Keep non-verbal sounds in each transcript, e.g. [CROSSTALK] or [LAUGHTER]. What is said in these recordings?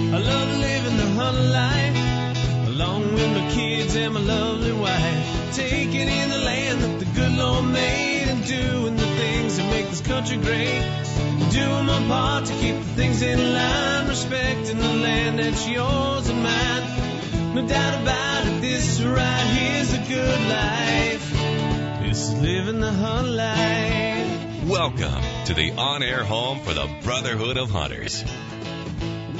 I love living the hunter life, along with my kids and my lovely wife. Taking in the land that the good Lord made and doing the things that make this country great. Doing my part to keep the things in line, respecting the land that's yours and mine. No doubt about it, this right here's a good life. This is living the hunt life. Welcome to the on air home for the Brotherhood of Hunters.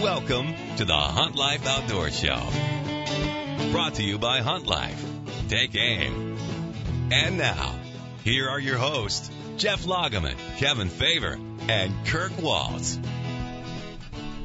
Welcome to the Hunt Life Outdoor Show. Brought to you by Hunt Life. Take aim. And now, here are your hosts, Jeff Loggeman, Kevin Favor, and Kirk Waltz.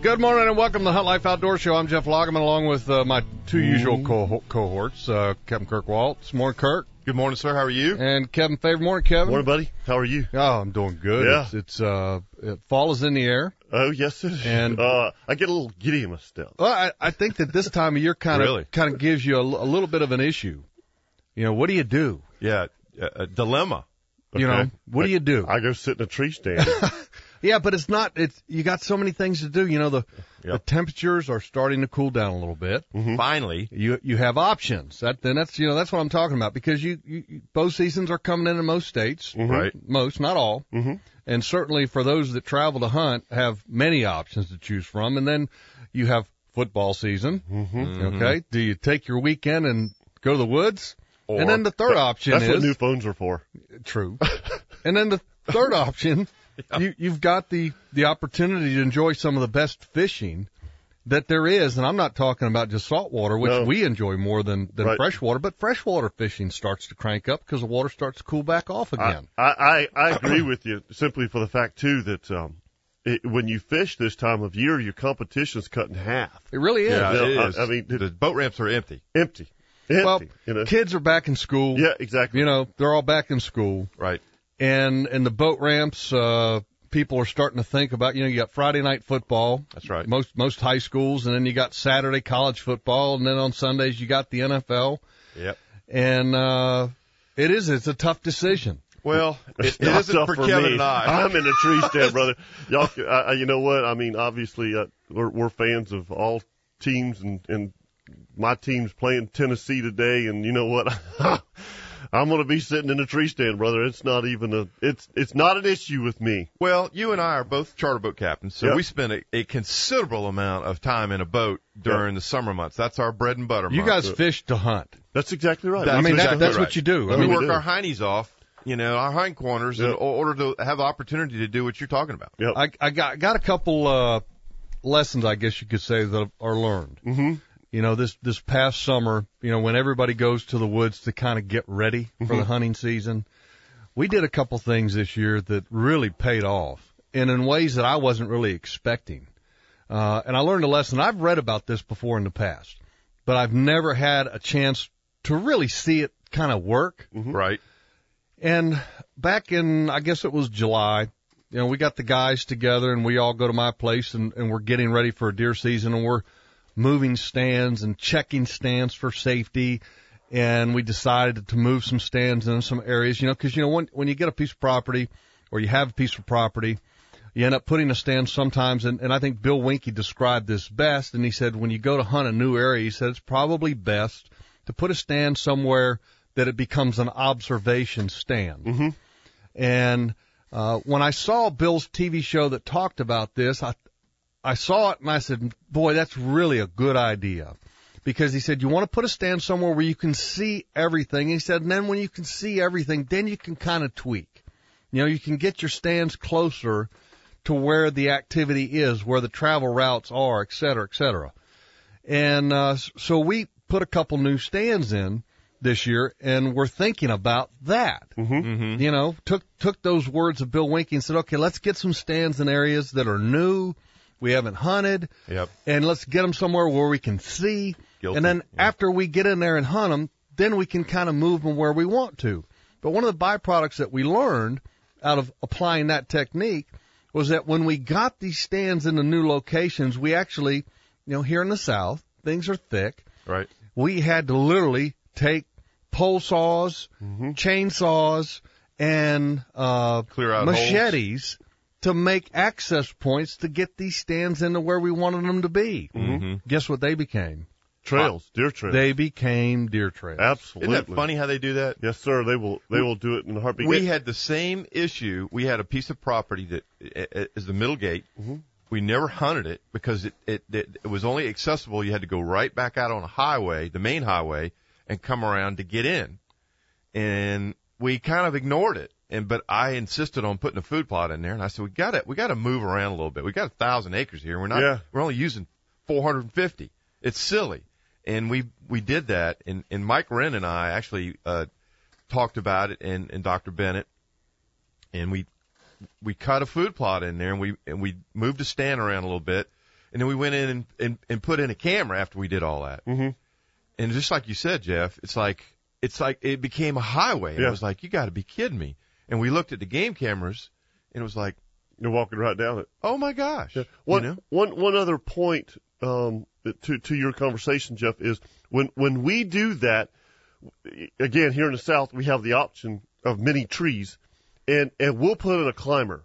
Good morning and welcome to the Hunt Life Outdoor Show. I'm Jeff Loggeman along with uh, my two usual co- cohorts, uh, Kevin Kirk Waltz. Morning, Kirk. Good morning, sir. How are you? And Kevin Favor. Morning, Kevin. Morning, buddy. How are you? Oh, I'm doing good. Yeah. It's, it's uh, it, fall is in the air. Oh, yes, it is. And- uh, I get a little giddy in my step. Well, I, I think that this time of year kind of Really? kind of gives you a little bit of an issue. You know, what do you do? Yeah, a, a dilemma. You know, Okay. what do you do? I go sit in a tree stand. [LAUGHS] yeah, but it's not. It's you got so many things to do. You know, the the temperatures are starting to cool down a little bit. Finally, You you have options. That then that's you know that's what I'm talking about because you, you you- both seasons are coming in in most states, right? most not all, Mhm. and certainly for those that travel to hunt have many options to choose from. And then you have football season. Mm-hmm. Okay, do you take your weekend and go to the woods? Or- and then the third option That's is what new phones are for. true. and then the third [LAUGHS] option, [LAUGHS] you, you've got the, the opportunity to enjoy some of the best fishing that there is. And I'm not talking about just saltwater, which No. we enjoy more than, than Right. freshwater, but freshwater fishing starts to crank up because the water starts to cool back off again. I, I, I agree with you simply for the fact too that, um, it, when you fish this time of year, your competition's cut in half. it really is. Yeah, Yeah, it I- is. I mean, the boat ramps are empty. Empty. Empty. well, you know? kids are back in school. Yeah, exactly. You know, they're all back in school. Right. And, and the boat ramps, uh, people are starting to think about, you know, you got Friday night football. That's right. Most, most high schools. And then you got Saturday college football. And then on Sundays you got the NFL. Yep. And, uh, it is, it's a tough decision. Well, [LAUGHS] it, it Not isn't tough for Kevin me. and I. [LAUGHS] I'm in a tree [LAUGHS] stand, brother. Y'all, I, I- you know what? I mean, obviously, uh, we're, we're fans of all teams, and, and my team's playing Tennessee today, and you know what? I'm going to be sitting in a tree stand, brother. It's not even a, it's, it's not an issue with me. Well, you and I are both charter boat captains, so Yep. we spend a, a considerable amount of time in a boat during the summer months. That's our bread and butter. You month. guys fish to hunt. That's exactly right. That's I mean, that, exactly that's right. what you do. I we mean, we work do. our heinies off, you know, our hind corners in order to have the opportunity to do what you're talking about. Yep. I, I got, got a couple, uh, lessons, I guess you could say that are learned. hmm You know, this, this past summer, you know, when everybody goes to the woods to kind of get ready for the hunting season, we did a couple things this year that really paid off and in ways that I wasn't really expecting. Uh, and I learned a lesson. I've read about this before in the past, but I've never had a chance to really see it kind of work. Right. And back in, I guess it was July, you know, we got the guys together and we all go to my place and, and we're getting ready for a deer season and we're moving stands and checking stands for safety. And we decided to move some stands in some areas, you know, cause you know, when, when you get a piece of property or you have a piece of property, you end up putting a stand sometimes. And, and I think Bill Winke described this best. And he said, when you go to hunt a new area, he said it's probably best to put a stand somewhere that it becomes an observation stand. Mm-hmm. And uh, when I saw Bill's TV show that talked about this, I I saw it and I said, "Boy, that's really a good idea." Because he said you want to put a stand somewhere where you can see everything. He said, and then when you can see everything, then you can kind of tweak. You know, you can get your stands closer to where the activity is, where the travel routes are, et cetera, et cetera. And uh, so we put a couple new stands in this year, and we're thinking about that. Mm-hmm. You know, took took those words of Bill Winke and said, okay, let's get some stands in areas that are new, we haven't hunted, Yep. and let's get them somewhere where we can see. Guilty. And then Yeah. after we get in there and hunt them, then we can kind of move them where we want to. But one of the byproducts that we learned out of applying that technique was that when we got these stands in the new locations, we actually, you know, here in the South, things are thick. Right. We had to literally take pole saws, chainsaws, and uh, Clear out machetes to make access points to get these stands into where we wanted them to be. Mhm. Guess what they became? Trails, deer trails. They became deer trails. Absolutely. Isn't that funny how they do that? Yes, sir. They will. They will do it in a heartbeat. We had the same issue. We had a piece of property that i- i- is the middle gate. Mhm. We never hunted it because it, it it it was only accessible. You had to go right back out on a highway, the main highway, and come around to get in. And we kind of ignored it. And but I insisted on putting a food plot in there, and I said we got to we got to move around a little bit. We got a thousand acres here. We're not. Yeah. We're only using 450. It's silly. And we we did that. And and Mike Wren and I actually uh, talked about it, and and Dr. Bennett, and we we cut a food plot in there, and we and we moved a stand around a little bit, and then we went in and and, and put in a camera after we did all that. hmm And just like you said, Jeff, it's like it's like it became a highway. And Yeah. I was like, you got to be kidding me. And we looked at the game cameras, and it was like, You're walking right down it. oh my gosh. One, You know? one, one other point um, to to your conversation, Jeff, is when when we do that. Again, here in the South, we have the option of many trees, and and we'll put in a climber.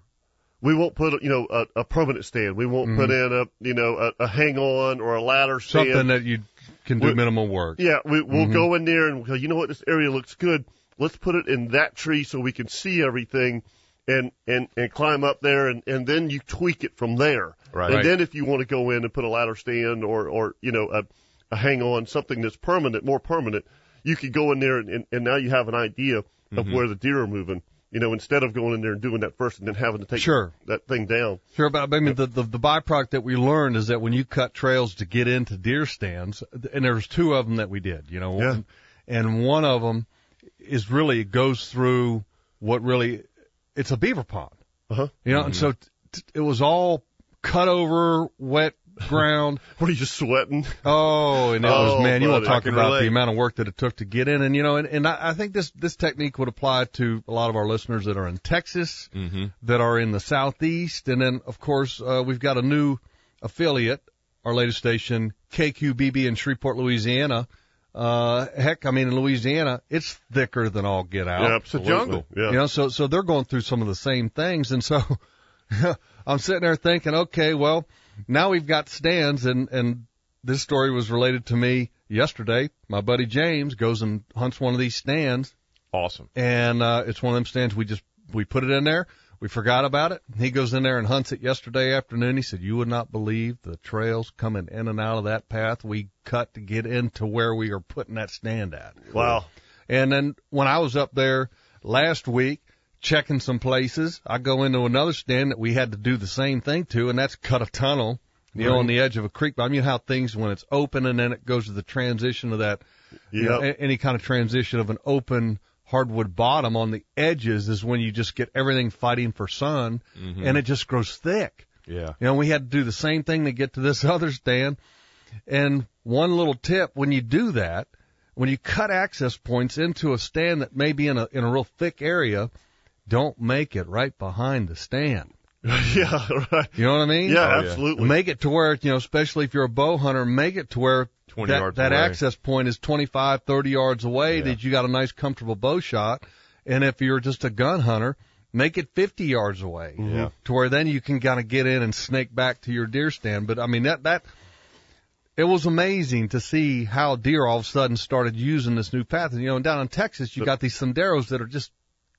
We won't put you know a, a permanent stand. We won't put in a you know a, a hang on or a ladder stand. Something that you can do minimal work. Yeah, we, we'll Mhm. go in there and we'll go, you know what, this area looks good. Let's put it in that tree so we can see everything and, and, and climb up there and, and then you tweak it from there. Right. And then if you want to go in and put a ladder stand or, or, you know, a, a hang on, something that's permanent, more permanent, you could go in there and, and, and now you have an idea of Mm-hmm. where the deer are moving. You know, instead of going in there and doing that first and then having to take Sure. that thing down. Sure, but I mean, the, the, the byproduct that we learned is that when you cut trails to get into deer stands, and there's two of them that we did, you know, Yeah. and, and one of them is really, goes through what really, it's a beaver pond, Uh-huh. you know, and so t- t- it was all cut over, wet ground. [LAUGHS] What are you sweating? Oh, and it Oh, was man, you want to talk about relate. the amount of work that it took to get in, and you know, and, and I, I think this this technique would apply to a lot of our listeners that are in Texas, Mm-hmm. that are in the southeast, and then of course uh, we've got a new affiliate, our latest station, KQBB in Shreveport, Louisiana. Uh, heck, I mean in Louisiana, it's thicker than all get out. Yeah, absolutely. jungle. Yeah. You know, so so they're going through some of the same things, and so [LAUGHS] I'm sitting there thinking, okay, well, now we've got stands, and and this story was related to me yesterday. My buddy James goes and hunts one of these stands, Awesome. and uh, it's one of them stands we just we put it in there. We forgot about it. He goes in there and hunts it yesterday afternoon. He said, "You would not believe the trails coming in and out of that path we cut to get into where we are putting that stand at." Wow. And then when I was up there last week checking some places, I go into another stand that we had to do the same thing to, and that's cut a tunnel, you know, on the edge of a creek. But I mean how things when it's open and then it goes to the transition of that, you know, any kind of transition of an open hardwood bottom on the edges is when you just get everything fighting for sun, mm-hmm. and it just grows thick. Yeah. You know, we had to do the same thing to get to this [LAUGHS] other stand. And one little tip, when you do that, when you cut access points into a stand that may be in a, in a real thick area, don't make it right behind the stand. [LAUGHS] yeah, right. You know what I mean? Yeah, Oh, yeah. absolutely. Make it to where, you know, especially if you're a bow hunter, make it to where 20 that, yards that access point is 25, 30 yards away Yeah. that you got a nice comfortable bow shot. And if you're just a gun hunter, make it 50 yards away mm-hmm. Yeah. to where then you can kind of get in and snake back to your deer stand. But I mean, that, that, it was amazing to see how deer all of a sudden started using this new path. And, you know, and down in Texas, you got these senderos that are just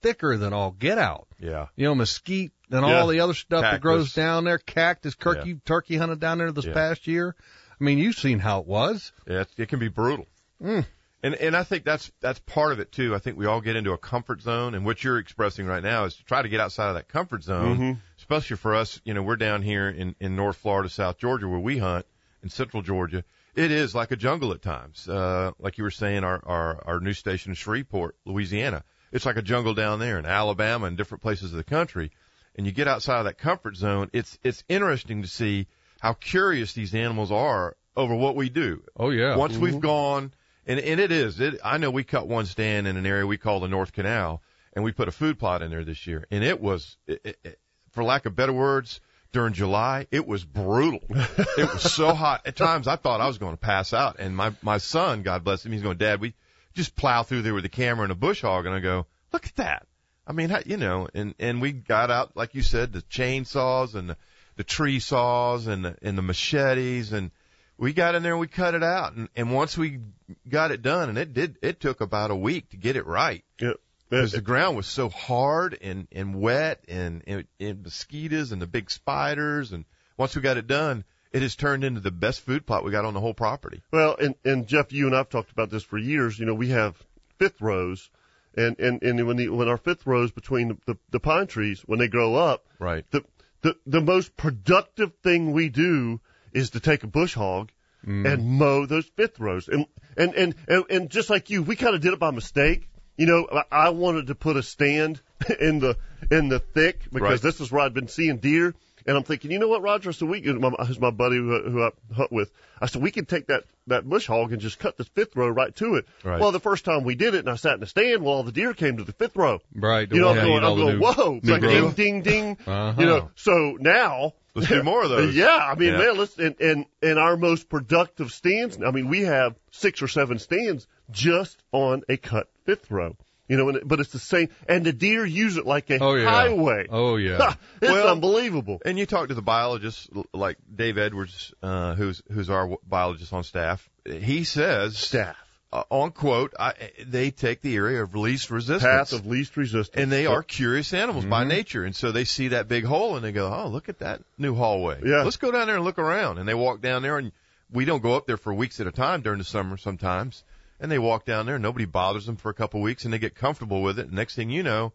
thicker than all get out. Yeah. You know, mesquite and Yeah. all the other stuff that grows down there, cactus, turkey, turkey hunted down there this Yeah. past year. I mean, you've seen how it was. Yeah, it can be brutal. Mm. And and I think that's that's part of it too. I think we all get into a comfort zone, and what you're expressing right now is to try to get outside of that comfort zone. Mhm. Especially for us, you know, we're down here in in North Florida, South Georgia, where we hunt, in Central Georgia. It is like a jungle at times. Uh, like you were saying, our our our new station in Shreveport, Louisiana. It's like a jungle down there in Alabama and different places of the country. And you get outside of that comfort zone. It's it's interesting to see how curious these animals are over what we do. Oh yeah. Once we've mm-hmm. gone, and and it is. It, I know we cut one stand in an area we call the North Canal, and we put a food plot in there this year, and it was, it, it- for lack of better words, during July, it was brutal. [LAUGHS] it was so hot. At times, I thought I was going to pass out, and my my son, God bless him, he's going, Dad, we just plow through there with the camera and a bush hog, and I go, look at that. I mean, you know, and and we got out like you said, the chainsaws and the, the tree saws and the, and the machetes, and we got in there and we cut it out. And and once we got it done, and it did, it took about a week to get it right Yeah. because the ground was so hard and and wet and, and and mosquitoes and the big spiders. And once we got it done, it has turned into the best food plot we got on the whole property. Well, and and Jeff, you and I've talked about this for years. You know, we have fifth rows, and and and when the when our fifth rows between the the the pine trees when they grow up, Right. the the the most productive thing we do is to take a bush hog mm. and mow those fifth rows. And and and and, and just like you, we kind of did it by mistake. You know, I I wanted to put a stand [LAUGHS] in the in the thick because Right. this is where I'd been seeing deer. And I'm thinking, you know what, Roger? So we, my, who's my buddy who, who I hunt with, I said we can take that that bush hog and just cut the fifth row right to it. Right. Well, the first time we did it, and I sat in the stand, well, all the deer came to the fifth row. Right. You know, Yeah, I'm going, I'm going, new- whoa, it's new like growth. ding, ding, ding. Uh-huh. You know, so now Let's do more of [LAUGHS] those. yeah, I mean, Yeah. man, let's and, and and our most productive stands. I mean, we have six or seven stands just on a cut fifth row. You know, and it, but it's the same, and the deer use it like a Oh, yeah. highway. Oh yeah. [LAUGHS] it's Well- unbelievable. And you talk to the biologists l- like Dave Edwards, uh, who's who's our biologist on staff. He says, Staff uh, on quote, I, they take the area of least resistance, path of least resistance, and they are curious animals by nature, and so they see that big hole and they go, oh, look at that new hallway. Yeah. let's go down there and look around. And they walk down there, and we don't go up there for weeks at a time during the summer sometimes. And they walk down there, nobody bothers them for a couple of weeks, and they get comfortable with it. And next thing you know,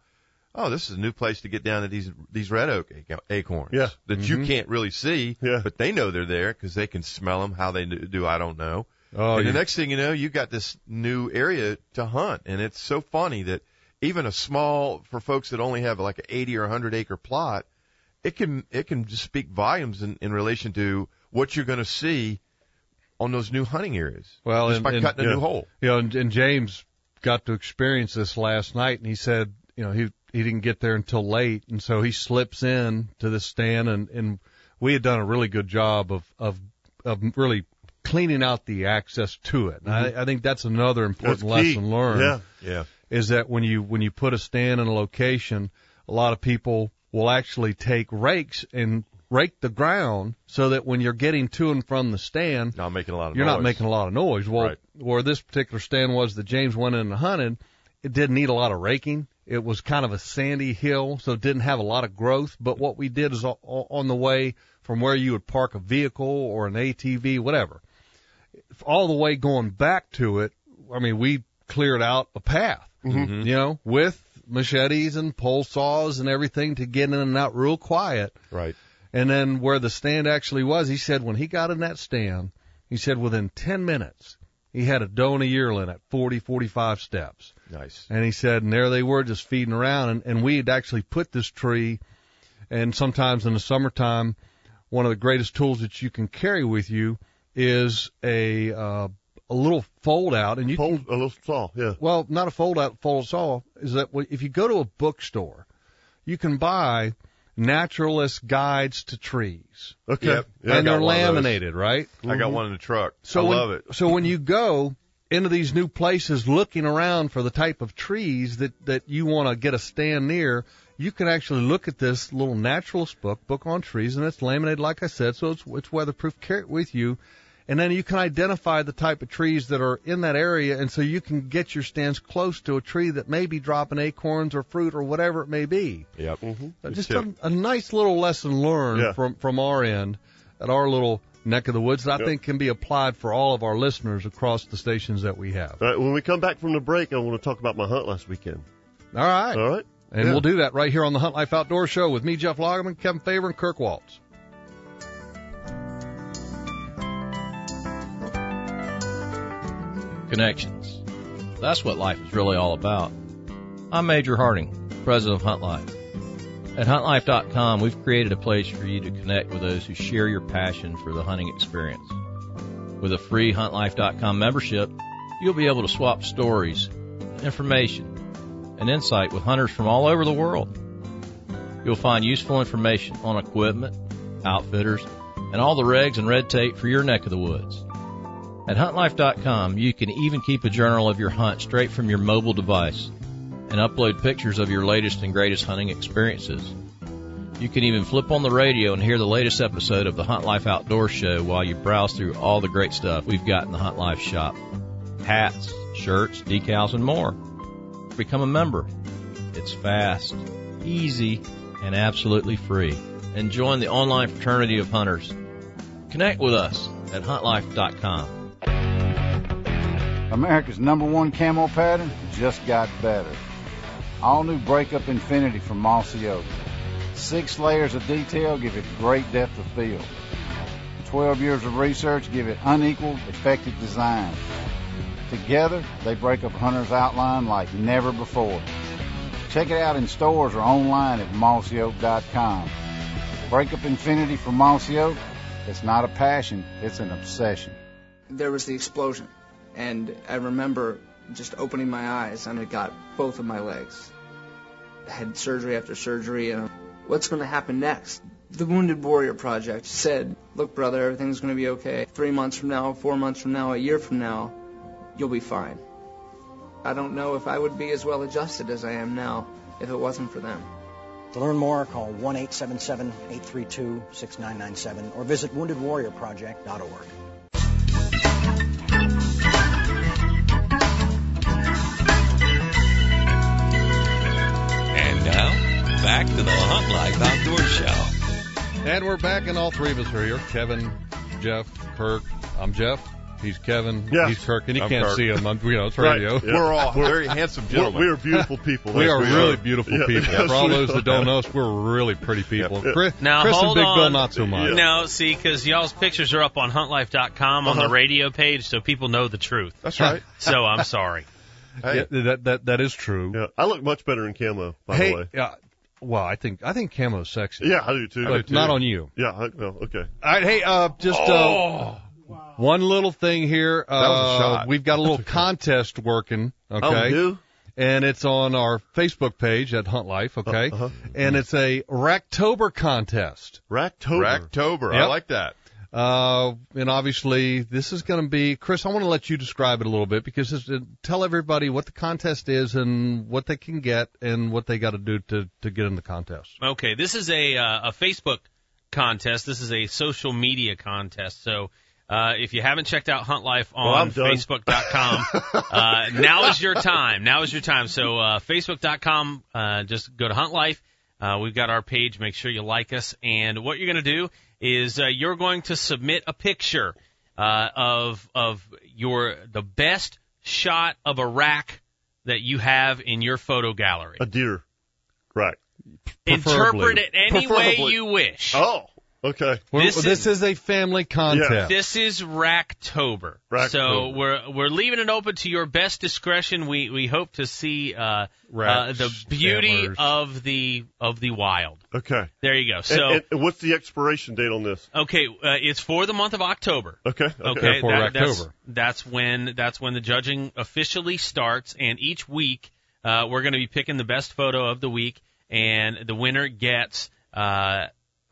oh, this is a new place to get down to these these red oak acorns Yeah. that you mm-hmm. can't really see, Yeah. but they know they're there because they can smell them. How they do, I don't know. Oh, and yeah. the next thing you know, you got this new area to hunt, and it's so funny that even a small for folks that only have like an 80 or 100 acre plot, it can it can just speak volumes in, in relation to what you're going to see on those new hunting areas. Well, just and- by and- cutting a yeah. new hole. You know, and, and James got to experience this last night, and he said, you know, he he didn't get there until late, and so he slips in to the stand, and and we had done a really good job of of of really cleaning out the access to it. And I, I think that's another important Mm-hmm. That's lesson learned. Yeah. Yeah. is that when you when you put a stand in a location, a lot of people will actually take rakes and rake the ground so that when you're getting to and from the stand, Not making a lot of you're noise. not making a lot of noise. Well, Right. where this particular stand was that James went in and hunted, it didn't need a lot of raking. It was kind of a sandy hill, so it didn't have a lot of growth. But what we did is on the way from where you would park a vehicle or an ATV, whatever, all the way going back to it. I mean, we cleared out a path, mm-hmm. you know, with machetes and pole saws and everything to get in and out real quiet. Right. And then where the stand actually was, he said when he got in that stand, he said within 10 minutes, he had a doe and a yearling at 40, 45 steps. Nice. And he said, and there they were just feeding around. And, and we had actually put this tree, and sometimes in the summertime, one of the greatest tools that you can carry with you is a, uh, a little fold out. And you fold, can, a little saw, yeah. well, not a fold out, fold saw, is that if you go to a bookstore, you can buy naturalist guides to trees. Okay. Yep. Yeah, and they're one of those. laminated, right? I got one in the truck. So I when, love it. So when you go into these new places looking around for the type of trees that, that you want to get a stand near, you can actually look at this little naturalist book, book on trees, and it's laminated, like I said, so it's, it's weatherproof. Carry it with you. And then you can identify the type of trees that are in that area, and so you can get your stands close to a tree that may be dropping acorns or fruit or whatever it may be. Yep. Uh, Just a, a nice little lesson learned Yeah. from from our end at our little neck of the woods that I Yep. think can be applied for all of our listeners across the stations that we have. All right, when we come back from the break, I want to talk about my hunt last weekend. All right. All right? And Yeah. we'll do that right here on the Hunt Life Outdoor Show with me, Jeff Loggeman, Kevin Favor, and Kirk Waltz. Connections. That's what life is really all about. I'm Major Harding, president of Hunt Life. At huntlife.com, we've created a place for you to connect with those who share your passion for the hunting experience. With a free huntlife.com membership, you'll be able to swap stories, information, and insight with hunters from all over the world. You'll find useful information on equipment, outfitters, and all the regs and red tape for your neck of the woods. At huntlife.com, you can even keep a journal of your hunt straight from your mobile device. And upload pictures of your latest and greatest hunting experiences. You can even flip on the radio and hear the latest episode of the Hunt Life Outdoor Show while you browse through all the great stuff we've got in the Hunt Life shop. Hats, shirts, decals, and more. Become a member. It's fast, easy, and absolutely free. And join the online fraternity of hunters. Connect with us at huntlife.com. America's number one camo pattern just got better. All new Breakup Infinity from Mossy Oak. Six layers of detail give it great depth of field. Twelve years of research give it unequaled, effective design. Together, they break up hunter's outline like never before. Check it out in stores or online at mossyoak.com. Breakup Infinity from Mossy Oak, it's not a passion, it's an obsession. There was the explosion, and I remember just opening my eyes and it got both of my legs. I had surgery after surgery, and what's going to happen next? The Wounded Warrior Project said, look, brother, everything's going to be okay. Three months from now, four months from now, a year from now, you'll be fine. I don't know if I would be as well adjusted as I am now if it wasn't for them. To learn more, call 1 877 832 6997 or visit woundedwarriorproject.org. back to the Hunt Life Outdoor Show. And we're back, and all three of us are here. Kevin, Jeff, Kirk. I'm Jeff. He's Kevin. Yeah. He's Kirk, and you I'm can't Kirk. see him. on you know, it's Right. radio. Yeah. We're all very handsome We're, gentlemen. we're beautiful people. We Yes, are really beautiful Yeah, people. yes, For all those that don't know us, we're really pretty people. Yeah. Chris, Now, Chris and hold Big Bill, on. not so much. No, see, because y'all's pictures are up on huntlife.com on the Uh-huh. radio page, so people know the truth. That's right. [LAUGHS] So I'm sorry. Hey, Yeah, that that that is true. Yeah, I look much better in camo, by hey, the way. yeah. Well, I think I think camo's sexy. Yeah, I do too. but not on you. Yeah, I, no, okay. All right, hey, uh, just uh, one little thing here. Uh, That was a shot. We've got a little contest working. Okay. Oh, we do? and it's on our Facebook page at Hunt Life, okay? Uh-huh. And it's a Racktober contest. Racktober. Racktober. I like that. Uh, and obviously this is going to be, Chris, I want to let you describe it a little bit because it's, uh, tell everybody what the contest is and what they can get and what they got to do to, to get in the contest. Okay, this is a uh, a Facebook contest. This is a social media contest. So uh, if you haven't checked out Hunt Life on I'm done. Facebook.com, [LAUGHS] uh, now is your time. Now is your time. So uh, Facebook.com, uh, just go to Hunt Life. Uh, we've got our page. Make sure you like us. And what you're going to do is uh, you're going to submit a picture uh, of of your the best shot of a rack that you have in your photo gallery. A deer. Right. Interpret it any way you wish. Oh, okay. Well, This this, is- is, a family contest. This is Racktober. Racktober. So we're we're leaving it open to your best discretion. We we hope to see uh, uh the beauty antlers. of the of the wild. Okay. There you go. So and, and what's the expiration date on this? okay, uh, it's for the month of October. Okay. Okay. Okay, Therefore, that- that's, that's when that's when the judging officially starts, and each week uh, we're going to be picking the best photo of the week, and the winner gets uh,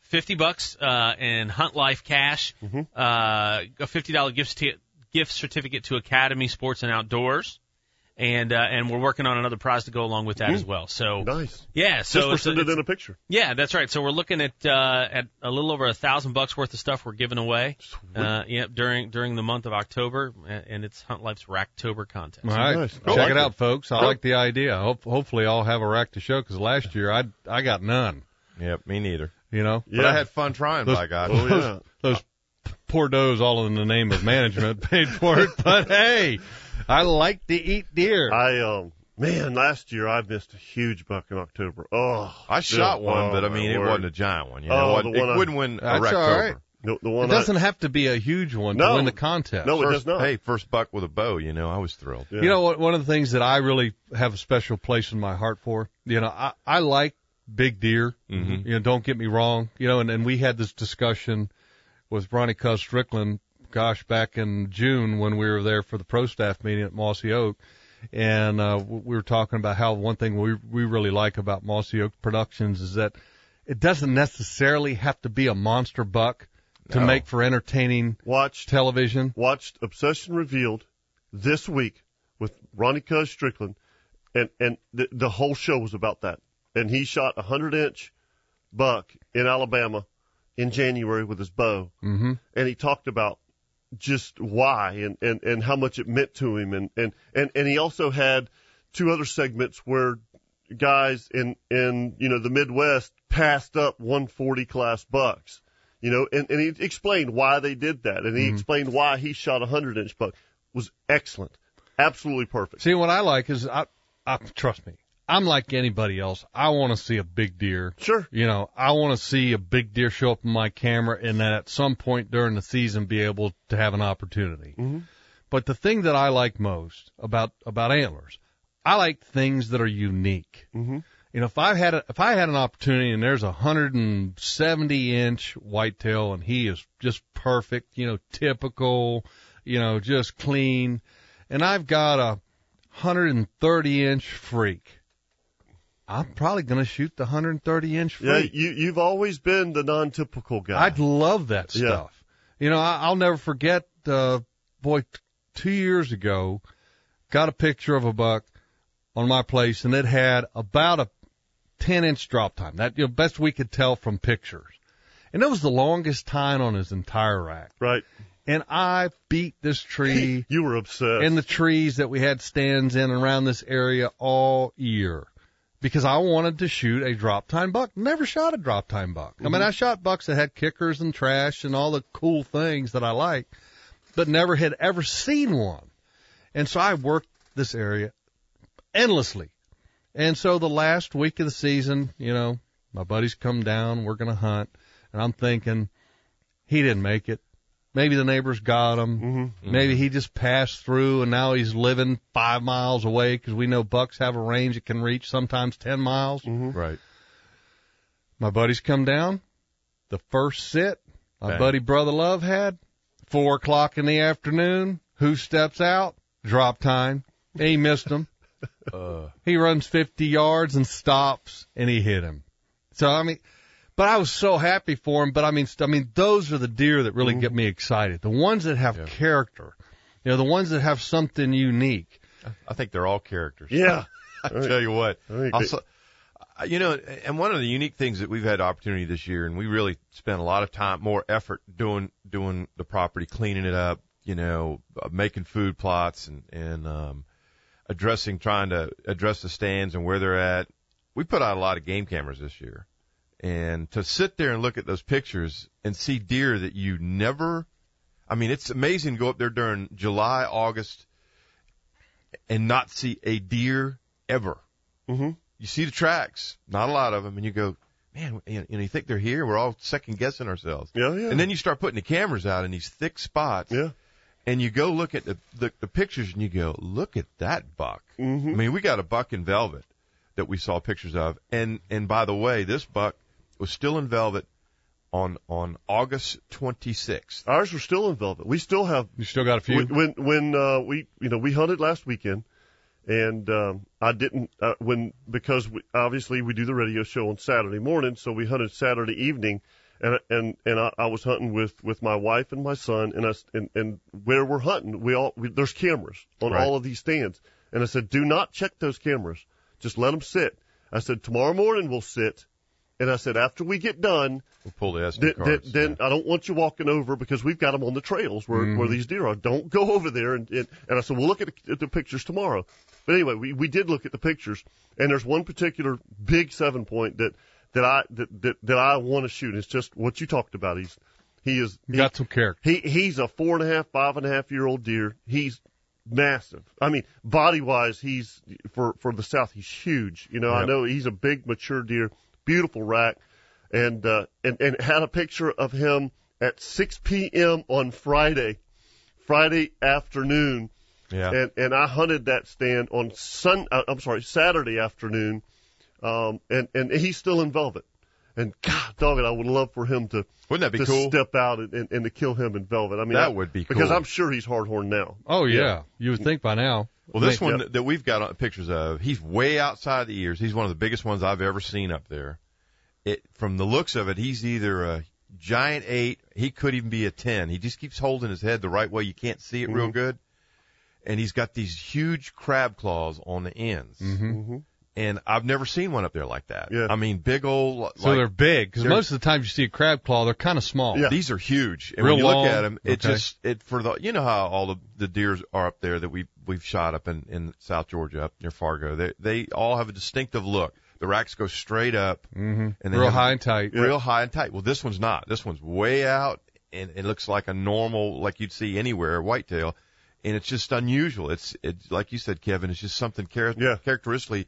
fifty bucks uh, in Hunt Life cash, Mm-hmm. uh, a fifty dollar gift sti- gift certificate to Academy Sports and Outdoors. And uh, and we're working on another prize to go along with that as well. So Nice. yeah, so Just for it's, it's- in a picture. yeah, that's right. So we're looking at uh, at a little over a thousand bucks worth of stuff we're giving away. Uh, yep, during during the month of October, and it's Hunt Life's Racktober contest. All right, Nice. check like it it. out, folks. I like the idea. Hope, hopefully, I'll have a rack to show because last year I I got none. Yep, me neither. You know, Yeah. But I had fun trying, Those- by God. Oh yeah. those poor does all in the name of management [LAUGHS] paid for it. But hey, I like to eat deer. I um man, last year I missed a huge buck in October. Oh, I shot good. one, Oh, but I mean, it word. wasn't a giant one. You know, Oh, it, one it I- wouldn't win a That's Racktober. all right. No, the It doesn't have to be a huge one to win the contest. No, it First, does not. Hey, first buck with a bow. You know, I was thrilled. Yeah. You know what? One of the things that I really have a special place in my heart for, you know, I, I like big deer. Mhm. You know, don't get me wrong. You know, and, and we had this discussion with Ronnie Cuz Strickland, gosh, back in June when we were there for the pro staff meeting at Mossy Oak. And, uh, we were talking about how one thing we, we really like about Mossy Oak Productions is that it doesn't necessarily have to be a monster buck to No. make for entertaining watched television. watched Obsession Revealed this week with Ronnie Cuz Strickland, and and the, the whole show was about that. And he shot a hundred inch buck in Alabama in January with his bow, Mm-hmm. and he talked about just why and and and how much it meant to him, and and and and he also had two other segments where guys in in you know the Midwest passed up 140 class bucks. You know, and, and he explained why they did that, and he explained why he shot a hundred inch buck. Was excellent, absolutely perfect. See, what I like is, I, I trust me, I'm like anybody else. I want to see a big deer. Sure. You know, I want to see a big deer show up in my camera, and then at some point during the season be able to have an opportunity. Mhm. But the thing that I like most about about antlers, I like things that are unique. Mhm. You know, if I had a, if I had an opportunity and there's a 170 inch whitetail and he is just perfect, you know, typical, you know, just clean, and I've got a 130 inch freak, I'm probably going to shoot the 130 inch Yeah, you you've always been the non-typical guy. I'd love that stuff. Yeah. You know, I, I'll never forget, uh, boy, t- two years ago, got a picture of a buck on my place and it had about a 10 inch drop tine. That, you know, best we could tell from pictures. And it was the longest tine on his entire rack. right. And I beat this tree [LAUGHS] You were obsessed. and the trees that we had stands in around this area all year because I wanted to shoot a drop tine buck. Never shot a drop tine buck. I mean, mm-hmm. I shot bucks that had kickers and trash and all the cool things that I like, but never had ever seen one. And so I worked this area endlessly. And so the last week of the season, you know, my buddies come down, we're going to hunt, and I'm thinking he didn't make it. Maybe the neighbors got him. Mhm. Maybe he just passed through and now he's living five miles away because we know bucks have a range that can reach sometimes 10 miles. Right. My buddies come down. The first sit my Bang. buddy Brother Love had, four o'clock in the afternoon. Who steps out? Drop tine. He missed him. [LAUGHS] Uh, He runs 50 yards and stops and he hit him. So I mean, but I was so happy for him. But I mean, I mean, those are the deer that really get me excited. The ones that have Yeah. character. You know, the ones that have something unique. I think they're all characters. yeah. [LAUGHS] I tell you what. Also, you know, and one of the unique things that we've had opportunity this year, and we really spent a lot of time, more effort doing doing the property, cleaning it up, you know, uh, making food plots and and um, addressing, trying to address the stands and where they're at. We put out a lot of game cameras this year, and to sit there and look at those pictures and see deer that you never. I mean, it's amazing to go up there during July, August, and not see a deer ever hmm you see the tracks, not a lot of them, and you go, man, you know, you think they're here? We're all second guessing ourselves. Yeah, yeah. And then you start putting the cameras out in these thick spots, yeah. and you go look at the, the the pictures, and you go, look at that buck. hmm I mean, we got a buck in velvet that we saw pictures of, and and by the way, this buck was still in velvet on on August 26th. Ours were still in velvet. We still have You still got a few? when when, when uh, we you know we hunted last weekend, and um, I didn't uh, when because we, obviously we do the radio show on Saturday morning, so we hunted Saturday evening, and and and I, I was hunting with with my wife and my son, and us and and where we're hunting, we all we, there's cameras on Right. all of these stands, and I said do not check those cameras, just let them sit. I said tomorrow morning we'll sit, and I said after we get done, We'll pull the SD then, then, then I don't want you walking over because we've got them on the trails where, Mm-hmm. where these deer are. Don't go over there. And, and, and I said, we'll look at the, at the pictures tomorrow. But anyway, we, we did look at the pictures and there's one particular big seven point that, that I, that, that, that I want to shoot. It's just what you talked about. He's, he is, You got some character. he, he's a four and a half, five and a half year old deer. He's massive. I mean, body wise, he's for, for the South, he's huge. You know, I know he's a big, mature deer, beautiful rack and, uh, and, and had a picture of him at 6 p.m. on Friday, Friday afternoon. yeah. And, and I hunted that stand on Sun, uh, I'm sorry, Saturday afternoon. Um, and, and he's still in velvet. And God, dog it, I would love for him to, Wouldn't that be to cool? step out and, and, and to kill him in velvet. I mean, That I- would be because. I'm sure he's hardhorn now. Oh yeah. Yeah. You would think by now. Well, this Yep. one that we've got on- pictures of, he's way outside the ears. He's one of the biggest ones I've ever seen up there. It from the looks of it, he's either a giant eight. He could even be a ten. He just keeps holding his head the right way. You can't see it real good. and he's got these huge crab claws on the ends. Mm-hmm. And I've never seen one up there like that. Yeah. I mean, big old. So like, they're big because most of the times you see a crab claw, they're kind of small. Yeah. These are huge. And Real when you long. look at them, it Okay. just it for the you know how all the the deers are up there that we we've shot up in in South Georgia up near Fargo. They they all have a distinctive look. The racks go straight up Mm-hmm. and they Real high and tight. real high and tight. Well, this one's not. This one's way out and it looks like a normal like you'd see anywhere a whitetail. And it's just unusual. It's it's like you said, Kevin. It's just something char- Yeah. characteristically,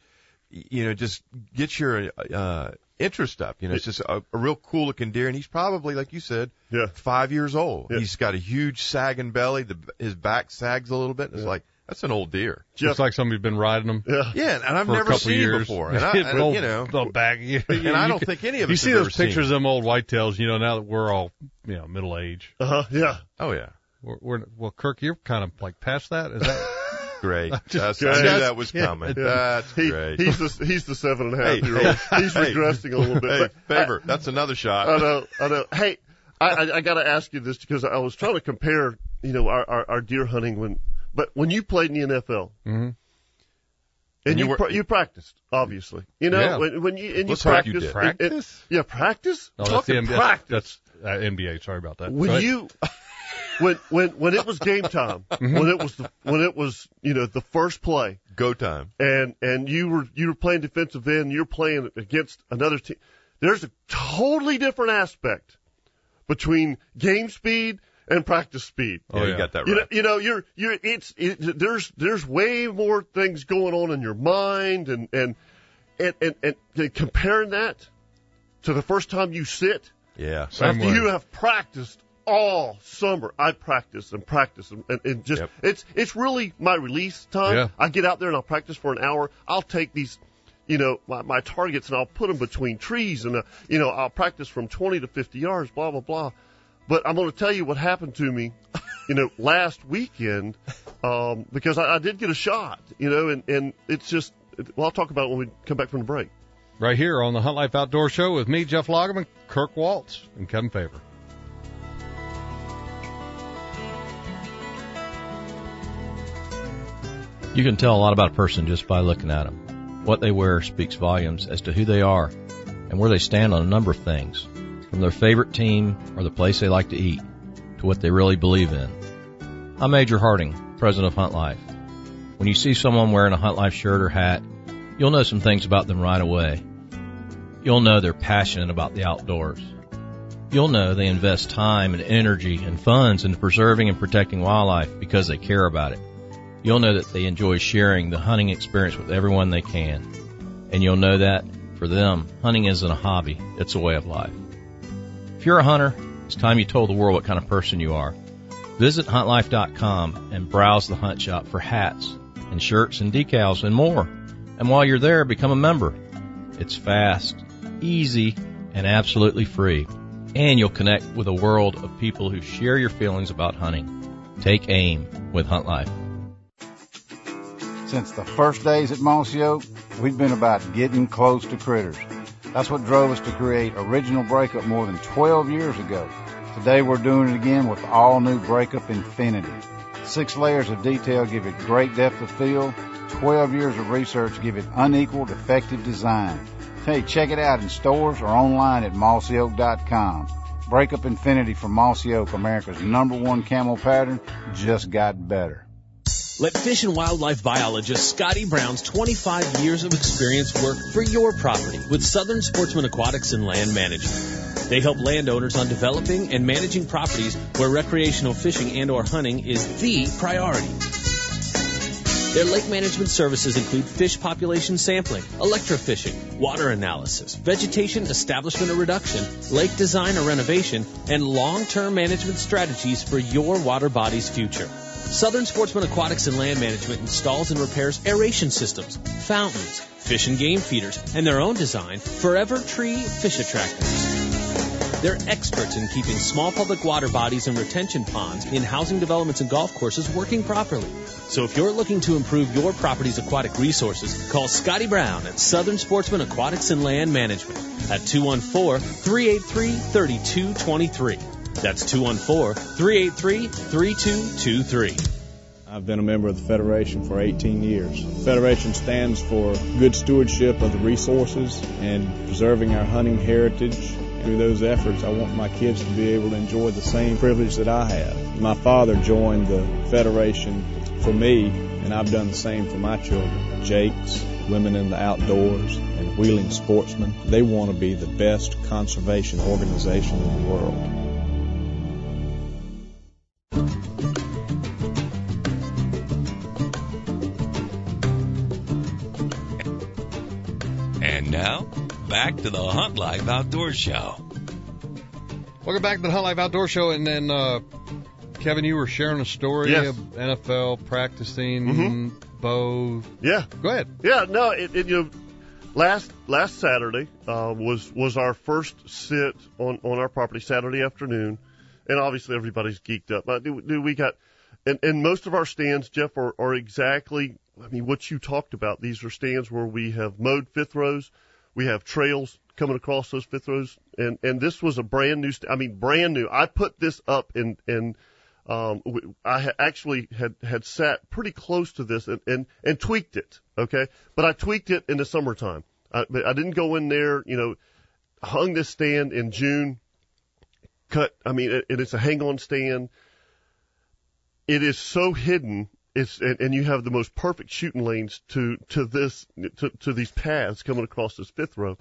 you know, just gets your uh, interest up. You know, it's just a, a real cool looking deer, and he's probably like you said, Yeah. five years old. Yeah. He's got a huge sagging belly. The, his back sags a little bit. It's like that's an old deer. Jeff, Looks like somebody's been riding them yeah. Yeah, and I've never seen years before. And, [LAUGHS] I, and Old- you know, the back. and I don't think any of you see have those ever pictures of them old whitetails. You know, now that we're all you know middle age. Uh huh. Yeah. Oh yeah, We're, we're well, Kirk, you're kind of like past that. Is that? Great. [LAUGHS] Just- That's, I knew that was coming. That's He, great. he's the he's the seven and a half Hey, year old. hey, he's hey. regressing a little bit. Hey, But favor, that's another shot. I know, I know. Hey, I, I, I got to ask you this because I was trying to compare, you know, our, our, our deer hunting when, but when you played in the NFL, Mhm. and you you were- pra- you practiced, obviously, you know, Yeah. when, when you and you Let's you practice, did. and- Practice? and- yeah, practice. Oh, that's Talking the NBA. practice. That's uh, NBA. Sorry about that. when Go you when when when it was game time, Mm-hmm. when it was the, when it was you know the first play, Go time. and and you were you were playing defensive end, you're playing against another team. There's a totally different aspect between game speed and practice speed. Oh, yeah, yeah. you got that You know, right. you know, you're you're it's it, there's there's way more things going on in your mind, and and and and, and, and comparing that to the first time you sit Yeah. Same after way. you have practiced all summer. I practice and practice and, and, just Yep. it's it's really my release time. Yeah. I get out there and I'll practice for an hour. I'll take these, you know, my, my targets and I'll put them between trees and uh, you know I'll practice from 20 to 50 yards. Blah blah blah. But I'm going to tell you what happened to me, [LAUGHS] you know, last weekend, um, because I, I did get a shot, you know, and and it's just. Well, I'll talk about it when we come back from the break. right here on the Hunt Life Outdoor Show with me, Jeff Loggeman, Kirk Waltz, and Kevin Favor. You can tell a lot about a person just by looking at them. What they wear speaks volumes as to who they are and where they stand on a number of things, from their favorite team or the place they like to eat to what they really believe in. I'm Major Harding, president of Hunt Life. When you see someone wearing a Hunt Life shirt or hat, you'll know some things about them right away. You'll know they're passionate about the outdoors. You'll know they invest time and energy and funds into preserving and protecting wildlife because they care about it. You'll know that they enjoy sharing the hunting experience with everyone they can. And you'll know that, for them, hunting isn't a hobby, it's a way of life. If you're a hunter, it's time you told the world what kind of person you are. Visit huntlife.com and browse the hunt shop for hats and shirts and decals and more. And while you're there, become a member. It's fast, easy, and absolutely free. And you'll connect with a world of people who share your feelings about hunting. Take aim with Hunt Life. Since the first days at Mossy Oak, we've been about getting close to critters. That's what drove us to create Original Breakup more than 12 years ago. Today we're doing it again with all new Breakup Infinity. Six layers of detail give it great depth of field. 12 years of research give it unequaled effective design. Hey, check it out in stores or online at mossyoak.com. Breakup Infinity from Mossy Oak, America's number one camo pattern, just got better. Let fish and wildlife biologist Scotty Brown's 25 years of experience work for your property with Southern Sportsman Aquatics and Land Management. They help landowners on developing and managing properties where recreational fishing and or hunting is the priority. Their lake management services include fish population sampling, electrofishing, water analysis, vegetation establishment or reduction, lake design or renovation, and long-term management strategies for your water body's future. Southern Sportsman Aquatics and Land Management installs and repairs aeration systems, fountains, fish and game feeders, and their own design, Forever Tree Fish Attractors. They're experts in keeping small public water bodies and retention ponds in housing developments and golf courses working properly. So if you're looking to improve your property's aquatic resources, call Scotty Brown at Southern Sportsman Aquatics and Land Management at 214-383-3223. That's 214-383-3223. I've been a member of the Federation for 18 years. The Federation stands for good stewardship of the resources and preserving our hunting heritage. Through those efforts, I want my kids to be able to enjoy the same privilege that I have. My father joined the Federation for me, and I've done the same for my children. Jake's, Women in the Outdoors, and Wheelin' Sportsmen. They want to be the best conservation organization in the world. Back to the Hunt Life Outdoor Show. Welcome back to the Hunt Life Outdoor Show. And then, uh, Kevin, you were sharing a story Yes. of NFL practicing Mhm. bow. Yeah. Go ahead. Yeah, no, it, it you know, last last Saturday uh, was was our first sit on on our property Saturday afternoon, and obviously everybody's geeked up. Dude, dude, we got, and and most of our stands, Jeff, are, are exactly. I mean, what you talked about. These are stands where we have mowed fifth rows, we have trails coming across those fifth rows, and and this was a brand new. St- I mean, brand new. I put this up in in um, I actually had had sat pretty close to this and, and and tweaked it. Okay, but I tweaked it in the summertime. I, but I didn't go in there. You know, hung this stand in June. Cut. I mean, it, it's a hang-on stand. It is so hidden. It's and, and you have the most perfect shooting lanes to to this to to these paths coming across this fifth row.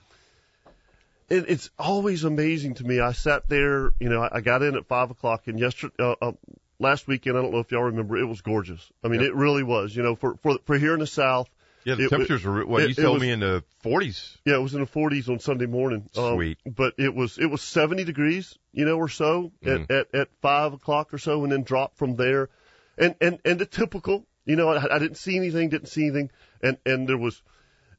It, it's always amazing to me. I sat there, you know, I, I got in at five o'clock, and yesterday, uh, uh, last weekend, I don't know if y'all remember, it was gorgeous. I mean, Yep. it really was. You know, for for for here in the South. Yeah, the it- temperatures were what it- you told was- me in the 40s. Yeah, it was in the 40s on Sunday morning. Um, Sweet. But it was it was 70 degrees, you know, or so Mm. at, at at five o'clock or so, and then dropped from there. And and and the typical, you know, I, I didn't see anything, didn't see anything, and and there was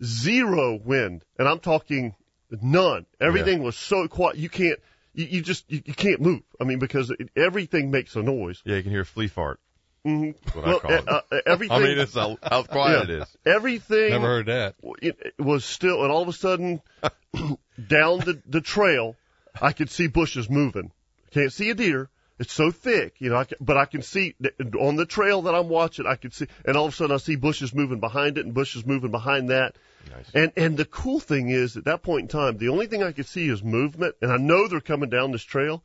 zero wind, and I'm talking none. Everything was so quiet. You can't. You, you just you, you can't move. I mean, because it, everything makes a noise. Yeah, you can hear a flea fart. Mm-hmm. Well, I call it. uh, uh, everything. I mean, it's how, how quiet Yeah. it is. Everything Never heard that. it, it was still, and all of a sudden, [LAUGHS] down the the trail, I could see bushes moving. Can't see a deer. It's so thick, you know. I can, but I can see on the trail that I'm watching. I can see, and all of a sudden, I see bushes moving behind it, and bushes moving behind that. Nice. And and the cool thing is, at that point in time, the only thing I could see is movement, and I know they're coming down this trail.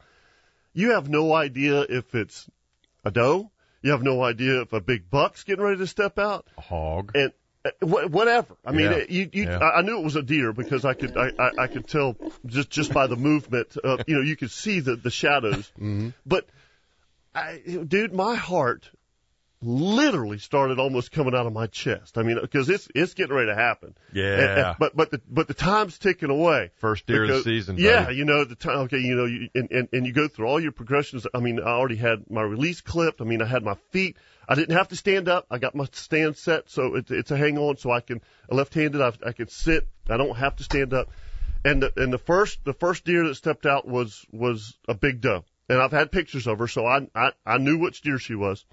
You have no idea if it's a doe. You have no idea if a big buck's getting ready to step out A hog. and whatever. I mean, Yeah. uh you, you, Yeah. I I knew it was a deer because I could, I, I, I could tell just, just by the movement. Uh, you know, you could see the, the shadows. Mm-hmm. But, I, dude, my heart literally started almost coming out of my chest. I mean, because it's, it's getting ready to happen. Yeah. And- and- but, but the, but the time's ticking away. First deer of the season. Yeah, buddy. you know the time. Okay, you know, you, and, and and you go through all your progressions. I mean, I already had my release clipped. I mean, I had my feet. I didn't have to stand up. I got my stand set, so it, it's a hang on, so I can left-handed. I, I can sit. I don't have to stand up. And the, and the first the first deer that stepped out was was a big doe, and I've had pictures of her, so I I, I knew which deer she was.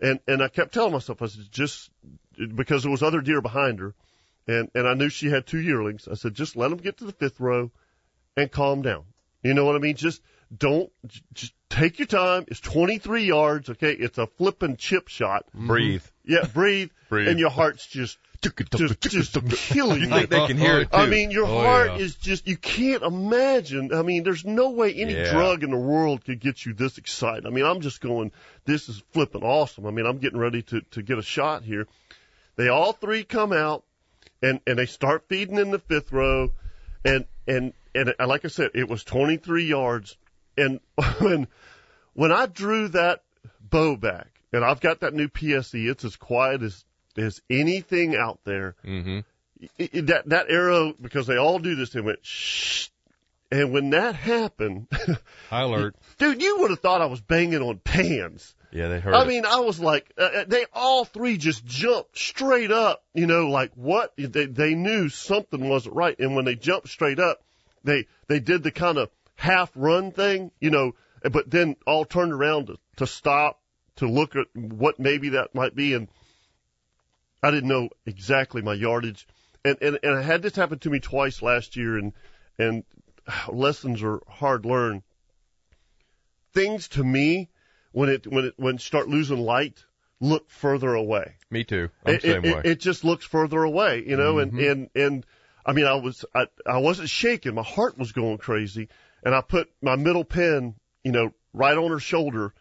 And and I kept telling myself, I said, just because there was other deer behind her, and and I knew she had two yearlings. I said, just let them get to the fifth row, and calm down. You know what I mean? Just don't j- just take your time. It's 23 yards. Okay, it's a flipping chip shot. Breathe. Yeah, breathe, Breathe. and your heart's just just just killing [LAUGHS] You you. think they can hear it too. I mean, your Oh, heart yeah. is just, you can't imagine. I mean, there's no way any Yeah. drug in the world could get you this excited. I mean, I'm just going, this is flipping awesome. I mean, I'm getting ready to, to get a shot here. They all three come out and, and they start feeding in the fifth row. And, and, and like I said, it was 23 yards. And [LAUGHS] when, when I drew that bow back and I've got that new PSE, it's as quiet as, as anything out there Mm-hmm. that that arrow because they all do this. They went shh, and when that happened, [LAUGHS] High alert. dude, you would have thought I was banging on pans. Yeah, they heard I it. mean, I was like, uh, uh, they all three just jumped straight up. You know, like what? They they knew something wasn't right, and when they jumped straight up, they they did the kind of half run thing. You know, but then all turned around to to stop to look at what maybe that might be, and I didn't know exactly my yardage, and and and I had this happen to me twice last year, and and [SIGHS] lessons are hard learned. Things to me when it when it when it start losing light, look further away. Me too. I'm It, same it, way. it, it just looks further away, you know, and, mm-hmm. and, and I mean, I was, I, I wasn't shaking. My heart was going crazy and I put my middle pin, you know, right on her shoulder.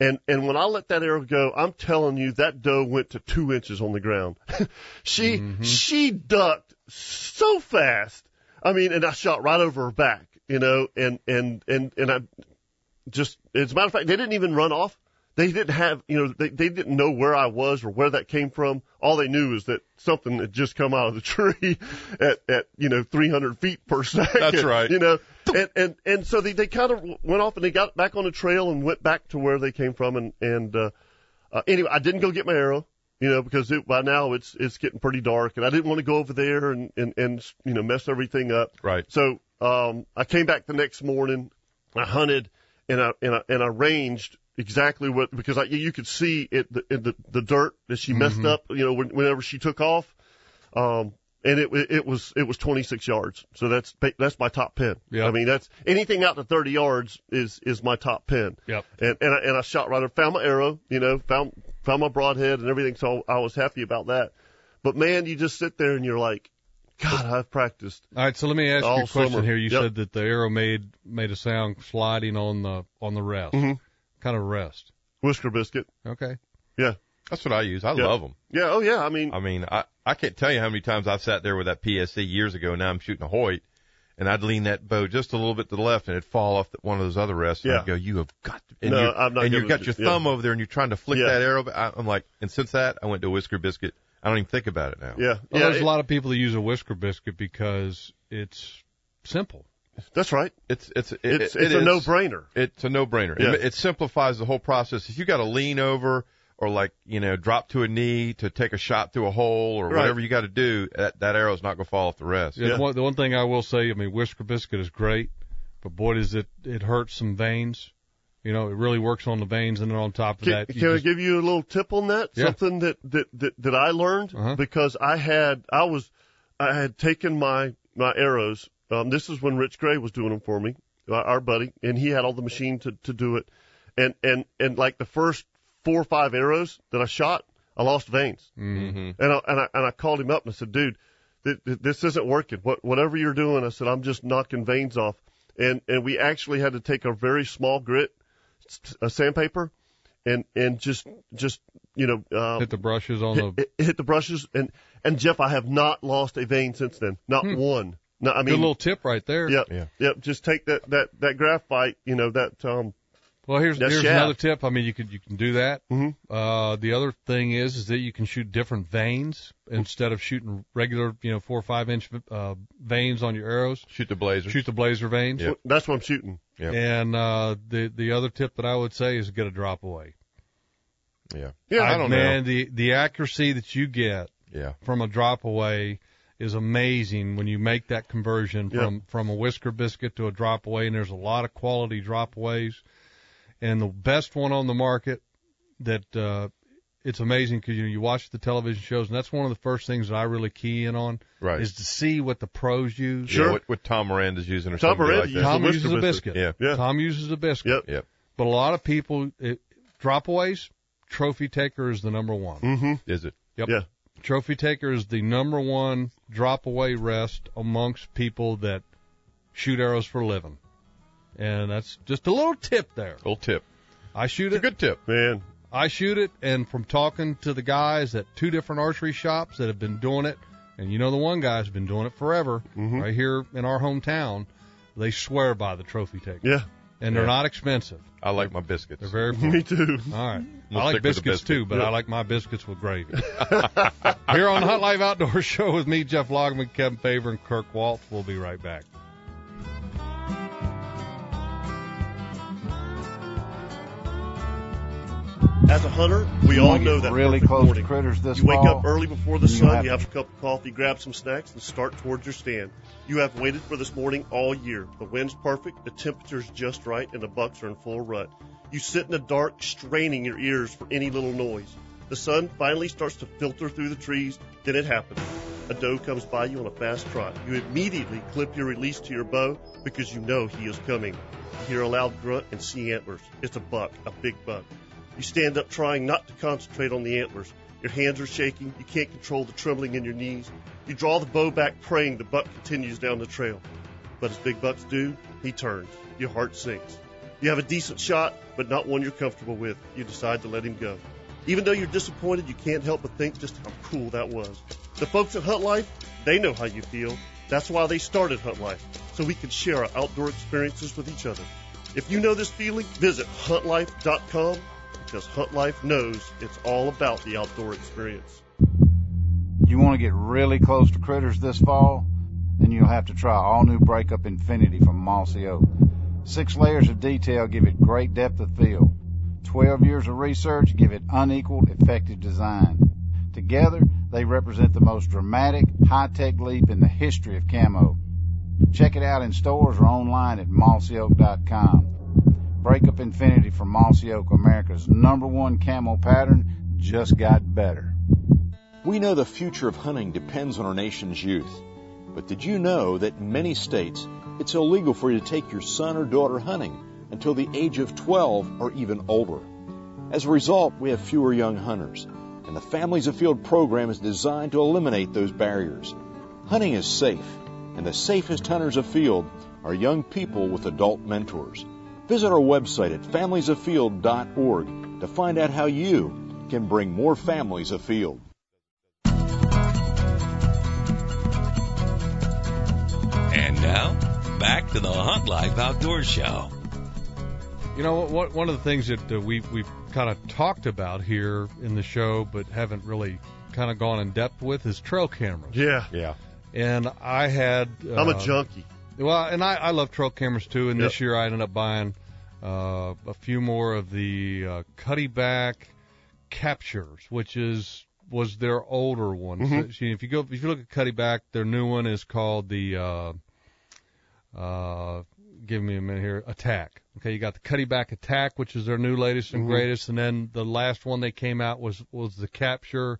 And, and when I let that arrow go, I'm telling you that doe went to two inches on the ground. [LAUGHS] she, mm-hmm. she ducked so fast. I mean, and I shot right over her back, you know, and, and, and, and I just, as a matter of fact, they didn't even run off. They didn't have, you know, they, they didn't know where I was or where that came from. All they knew is that something had just come out of the [LAUGHS] tree at, at, you know, 300 feet per second. That's right. You know, [LAUGHS] and, and, and so they, they kind of went off and they got back on the trail and went back to where they came from. And, and, uh, uh, anyway, I didn't go get my arrow, you know, because it, by now it's, it's getting pretty dark and I didn't want to go over there and, and, and, you know, mess everything up. Right. So, um, I came back the next morning. I hunted and I, and I, and I ranged exactly what, because I, you could see it, the, in the, the dirt that she messed up, you know, when, whenever she took off. Um, and it, it was, it was 26 yards. So that's, that's my top pin. Yeah. I mean, that's anything out to 30 yards is, is my top pin. Yep. And, and I, and I shot right, I found my arrow, you know, found, found my broadhead and everything. So I was happy about that. But man, you just sit there and you're like, God, I've practiced. All right, so let me ask you a question summer. here. You Yep. said that the arrow made made a sound sliding on the on the rest. Mhm. Kind of rest. Whisker biscuit. Okay. Yeah. That's what I use. I Yeah. love them. Yeah. Oh yeah. I mean, I mean, I I can't tell you how many times I've sat there with that PSE years ago. Now I'm shooting a Hoyt, and I'd lean that bow just a little bit to the left, and it'd fall off the, one of those other rests. And Yeah. I'd go, "You have got," to, and No, you're, I'm not and you've got with your it. Yeah. thumb over there, and you're trying to flick Yeah. that arrow. But I, I'm like, and since that, I went to a whisker biscuit. I don't even think about it now. yeah. Well, yeah. there's it- a lot of people that use a whisker biscuit because it's simple. That's right. It's it's it, It's, it it's a is- no brainer. It's a no-brainer. Yeah. It, it simplifies the whole process. If you got to lean over or like you know drop to a knee to take a shot through a hole or Right. whatever you got to do, that that arrow's not going to fall off the rest. Yeah, Yeah. The, one, the one thing I will say, I mean, whisker biscuit is great, but boy, does it it hurts some vanes. You know, it really works on the vanes, and then on top of Can, that, you can I give you a little tip on that? Yeah. Something that, that, that, that I learned Uh-huh. because I had, I was, I had taken my, my arrows. Um, this is when Rich Gray was doing them for me, our- our buddy, and he had all the machine to, to do it. And, and, and like the first four or five arrows that I shot, I lost vanes. Mm-hmm. And I, and I, and I called him up and I said, dude, th- th- this isn't working. What, whatever you're doing, I said, I'm just knocking vanes off. And, and we actually had to take a very small grit, s- a sandpaper, and, and just, just, you know, um, hit the brushes on hit, the hit, hit the brushes. And, and Jeff, I have not lost a vane since then. Not one. No, I good mean, little tip right there. yep, Yeah. yep. Just take that, that, that graphite, you know, that, um, Well, here's here's shaft. another tip. I mean, you could you can do that. Mhm. Uh, the other thing is is that you can shoot different vanes instead of shooting regular, you know, four or five inch uh, vanes on your arrows. Shoot the blazer. Shoot the blazer vanes. Yeah. that's what I'm shooting. Yep. And uh, the the other tip that I would say is get a drop away. Yeah. Yeah, I don't Man, know. Man, the the accuracy that you get Yeah. from a drop away is amazing when you make that conversion Yep. from from a whisker biscuit to a drop away and there's a lot of quality drop aways and the best one on the market that uh it's amazing because you know you watch the television shows and that's one of the first things that I really key in on Right. is to see what the pros use. Yeah, what, what Tom Miranda's using or Tom something Miranda like uses that. Tom uses a biscuit. biscuit. Yeah. Yeah. Tom uses a biscuit. Yep. Yep. But a lot of people it, drop aways, trophy taker is the number one. Mm-hmm. Is it? Yep. Yeah. Trophy Taker is the number one drop away rest amongst people that shoot arrows for a living. And that's just a little tip there. Little tip. I shoot It's a good tip. Man, I shoot it, and from talking to the guys at two different archery shops that have been doing it, and you know the one guy's been doing it forever, Mhm. right here in our hometown, they swear by the Trophy Taker, yeah, and they're not expensive. I like my biscuits. They're very [LAUGHS] me too. All right. We'll I like stick with the biscuits biscuit. too, but Yeah. I like my biscuits with gravy. [LAUGHS] Here on the Hunt Life Outdoor [LAUGHS] Show with me, Jeff Logman, Kevin Favor, and Kirk Waltz. We'll be right back. As a hunter, we You all know that really close to morning. critters this You wake fall, up early before the you sun, have you have a cup of coffee, grab some snacks, and start towards your stand. You have waited for this morning all year. The wind's perfect, the temperature's just right, and the bucks are in full rut. You sit in the dark, straining your ears for any little noise. The sun finally starts to filter through the trees, then it happens. A doe comes by you on a fast trot. You immediately clip your release to your bow because you know he is coming. You hear a loud grunt and see antlers. It's a buck, a big buck. You stand up trying not to concentrate on the antlers. Your hands are shaking. You can't control the trembling in your knees. You draw the bow back praying the buck continues down the trail. But as big bucks do, he turns. Your heart sinks. You have a decent shot, but not one you're comfortable with. You decide to let him go. Even though you're disappointed, you can't help but think just how cool that was. The folks at Hunt Life, they know how you feel. That's why they started Hunt Life, so we can share our outdoor experiences with each other. If you know this feeling, visit huntlife.com because Hunt Life knows it's all about the outdoor experience. You want to get really close to critters this fall? Then you'll have to try all new Breakup Infinity from Mossy Oak. Six layers of detail give it great depth of field. Twelve years of research give it unequaled, effective design. Together, they represent the most dramatic, high-tech leap in the history of camo. Check it out in stores or online at mossyoak.com. Breakup Infinity from Mossy Oak, America's number one camo pattern, just got better. We know the future of hunting depends on our nation's youth. But did you know that in many states it's illegal for you to take your son or daughter hunting until the age of 12 or even older? As a result, we have fewer young hunters, and the Families Afield program is designed to eliminate those barriers. Hunting is safe, and the safest hunters afield are young people with adult mentors. Visit our website at familiesafield.org to find out how you can bring more families afield. And now, back to the Hunt Life Outdoor Show. You know, what, one of the things that uh, we've we've kind of talked about here in the show, but haven't really kind of gone in depth with, is trail cameras. Yeah. Yeah. And I had. Uh, I'm a junkie. Well, and I, I love trail cameras too. And Yep. this year I ended up buying uh, a few more of the uh, Cuddeback Captures, which is was their older one. Mhm. So, if you go, if you look at Cuddeback, their new one is called the. Uh, uh, give me a minute here. Attack. Okay, you got the Cuddeback Attack, which is their new latest and Mhm. greatest, and then the last one they came out was was the Capture,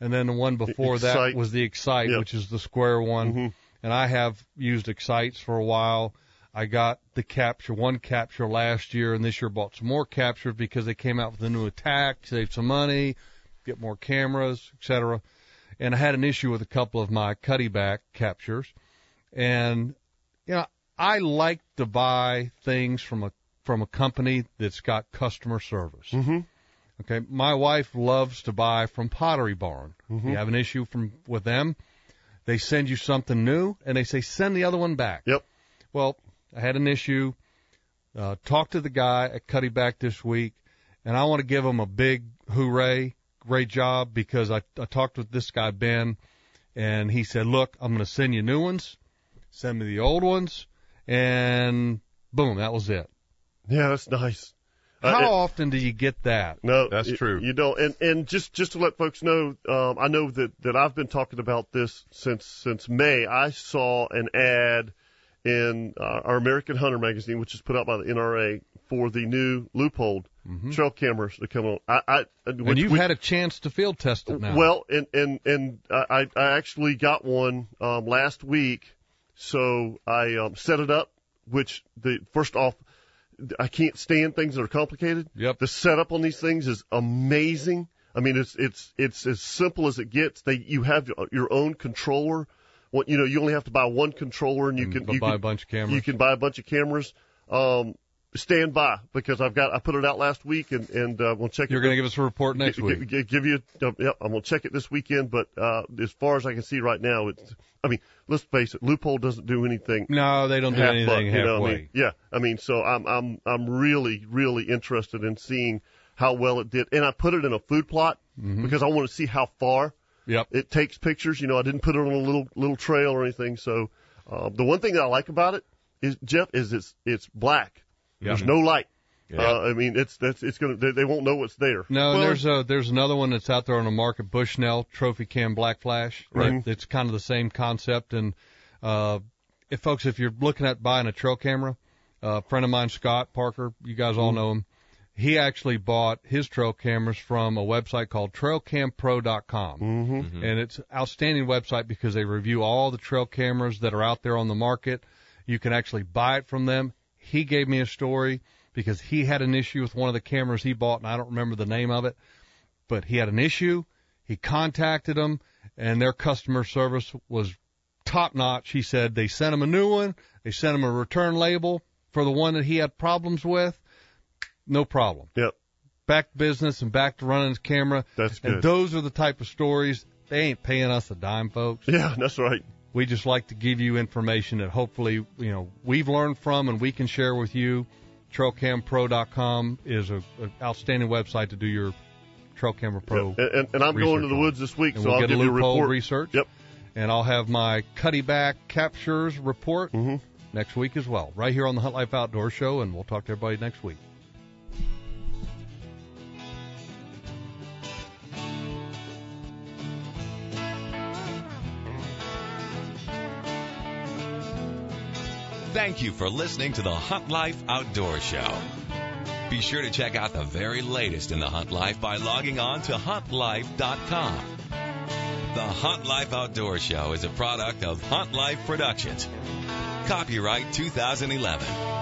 and then the one before that was the Excite, Yep. which is the square one Mhm. And I have used Excites for a while. I got the capture, one capture last year, and this year bought some more captures because they came out with a new attack, save some money, get more cameras, etc. And I had an issue with a couple of my Cuddeback captures, and you know I like to buy things from a from a company that's got customer service. Mm-hmm. Okay, my wife loves to buy from Pottery Barn. Mhm. You have an issue from with them, they send you something new and they say send the other one back. Yep. Well, I had an issue. Uh, talked to the guy at Cuddeback this week, and I want to give him a big hooray, great job because I I talked with this guy Ben, and he said, look, I'm going to send you new ones, send me the old ones, and boom, that was it. Yeah, that's nice. Uh, How it- often do you get that? No, That's y- true. You don't. And and just just to let folks know, um, I know that that I've been talking about this since since May. I saw an ad in uh, our American Hunter magazine, which is put out by the NRA for the new loophole trail cameras that come on. I, I Mm-hmm. And you've we- had a chance to field test it now. well, and and and I I actually got one um, last week, so I um, set it up. Which the first off, I can't stand things that are complicated. Yep. The setup on these things is amazing. I mean, it's it's it's as simple as it gets. They you have your own controller. What you know, you only have to buy one controller, and you can you buy can, a bunch of cameras. You can buy a bunch of cameras. Um, stand by because I've got I put it out last week, and and uh, we'll check. You're going to give us a report next Gi- week. gi- give you, uh, yeah, I'm gonna check it this weekend. But uh, as far as I can see right now, it's. I mean, let's face it, loophole doesn't do anything. No, they don't do anything buck, you know, I halfway. mean, yeah, I mean, so I'm I'm I'm really really interested in seeing how well it did, and I put it in a food plot Mm-hmm. because I want to see how far Yep. it takes pictures. You know, I didn't put it on a little little trail or anything. So uh, the one thing that I like about it is Jeff is it's it's black. There's no light. Uh, I mean, it's that's it's gonna they, they won't know what's there. No, Well, there's a there's another one that's out there on the market, Bushnell Trophy Cam Black Flash. Right. It- It's kind of the same concept. And uh, if folks, if you're looking at buying a trail camera, uh, a friend of mine, Scott Parker, you guys all know him. He actually bought his trail cameras from a website called TrailCamPro.com, Mm-hmm. and it's an outstanding website because they review all the trail cameras that are out there on the market. You can actually buy it from them. He gave me a story because he had an issue with one of the cameras he bought, and I don't remember the name of it, but he had an issue. He contacted them, and their customer service was top notch. He said they sent him a new one. They sent him a return label for the one that he had problems with. No problem. Yep. Back to business and back to running his camera. That's good. And those are the type of stories. They ain't paying us a dime, folks. Yeah, that's right. We just like to give you information that hopefully, you know, we've learned from and we can share with you. TrailCamPro.com is a, an outstanding website to do your Trail Camera Pro. And, and, and I'm going to the woods this week, And so we'll I'll get give a you a report. research. Yep. And I'll have my Cuddeback captures report Mm-hmm. next week as well, right here on the Hunt Life Outdoor Show, and we'll talk to everybody next week. Thank you for listening to the Hunt Life Outdoor Show. Be sure to check out the very latest in the Hunt Life by logging on to huntlife.com. The Hunt Life Outdoor Show is a product of Hunt Life Productions. Copyright 2011.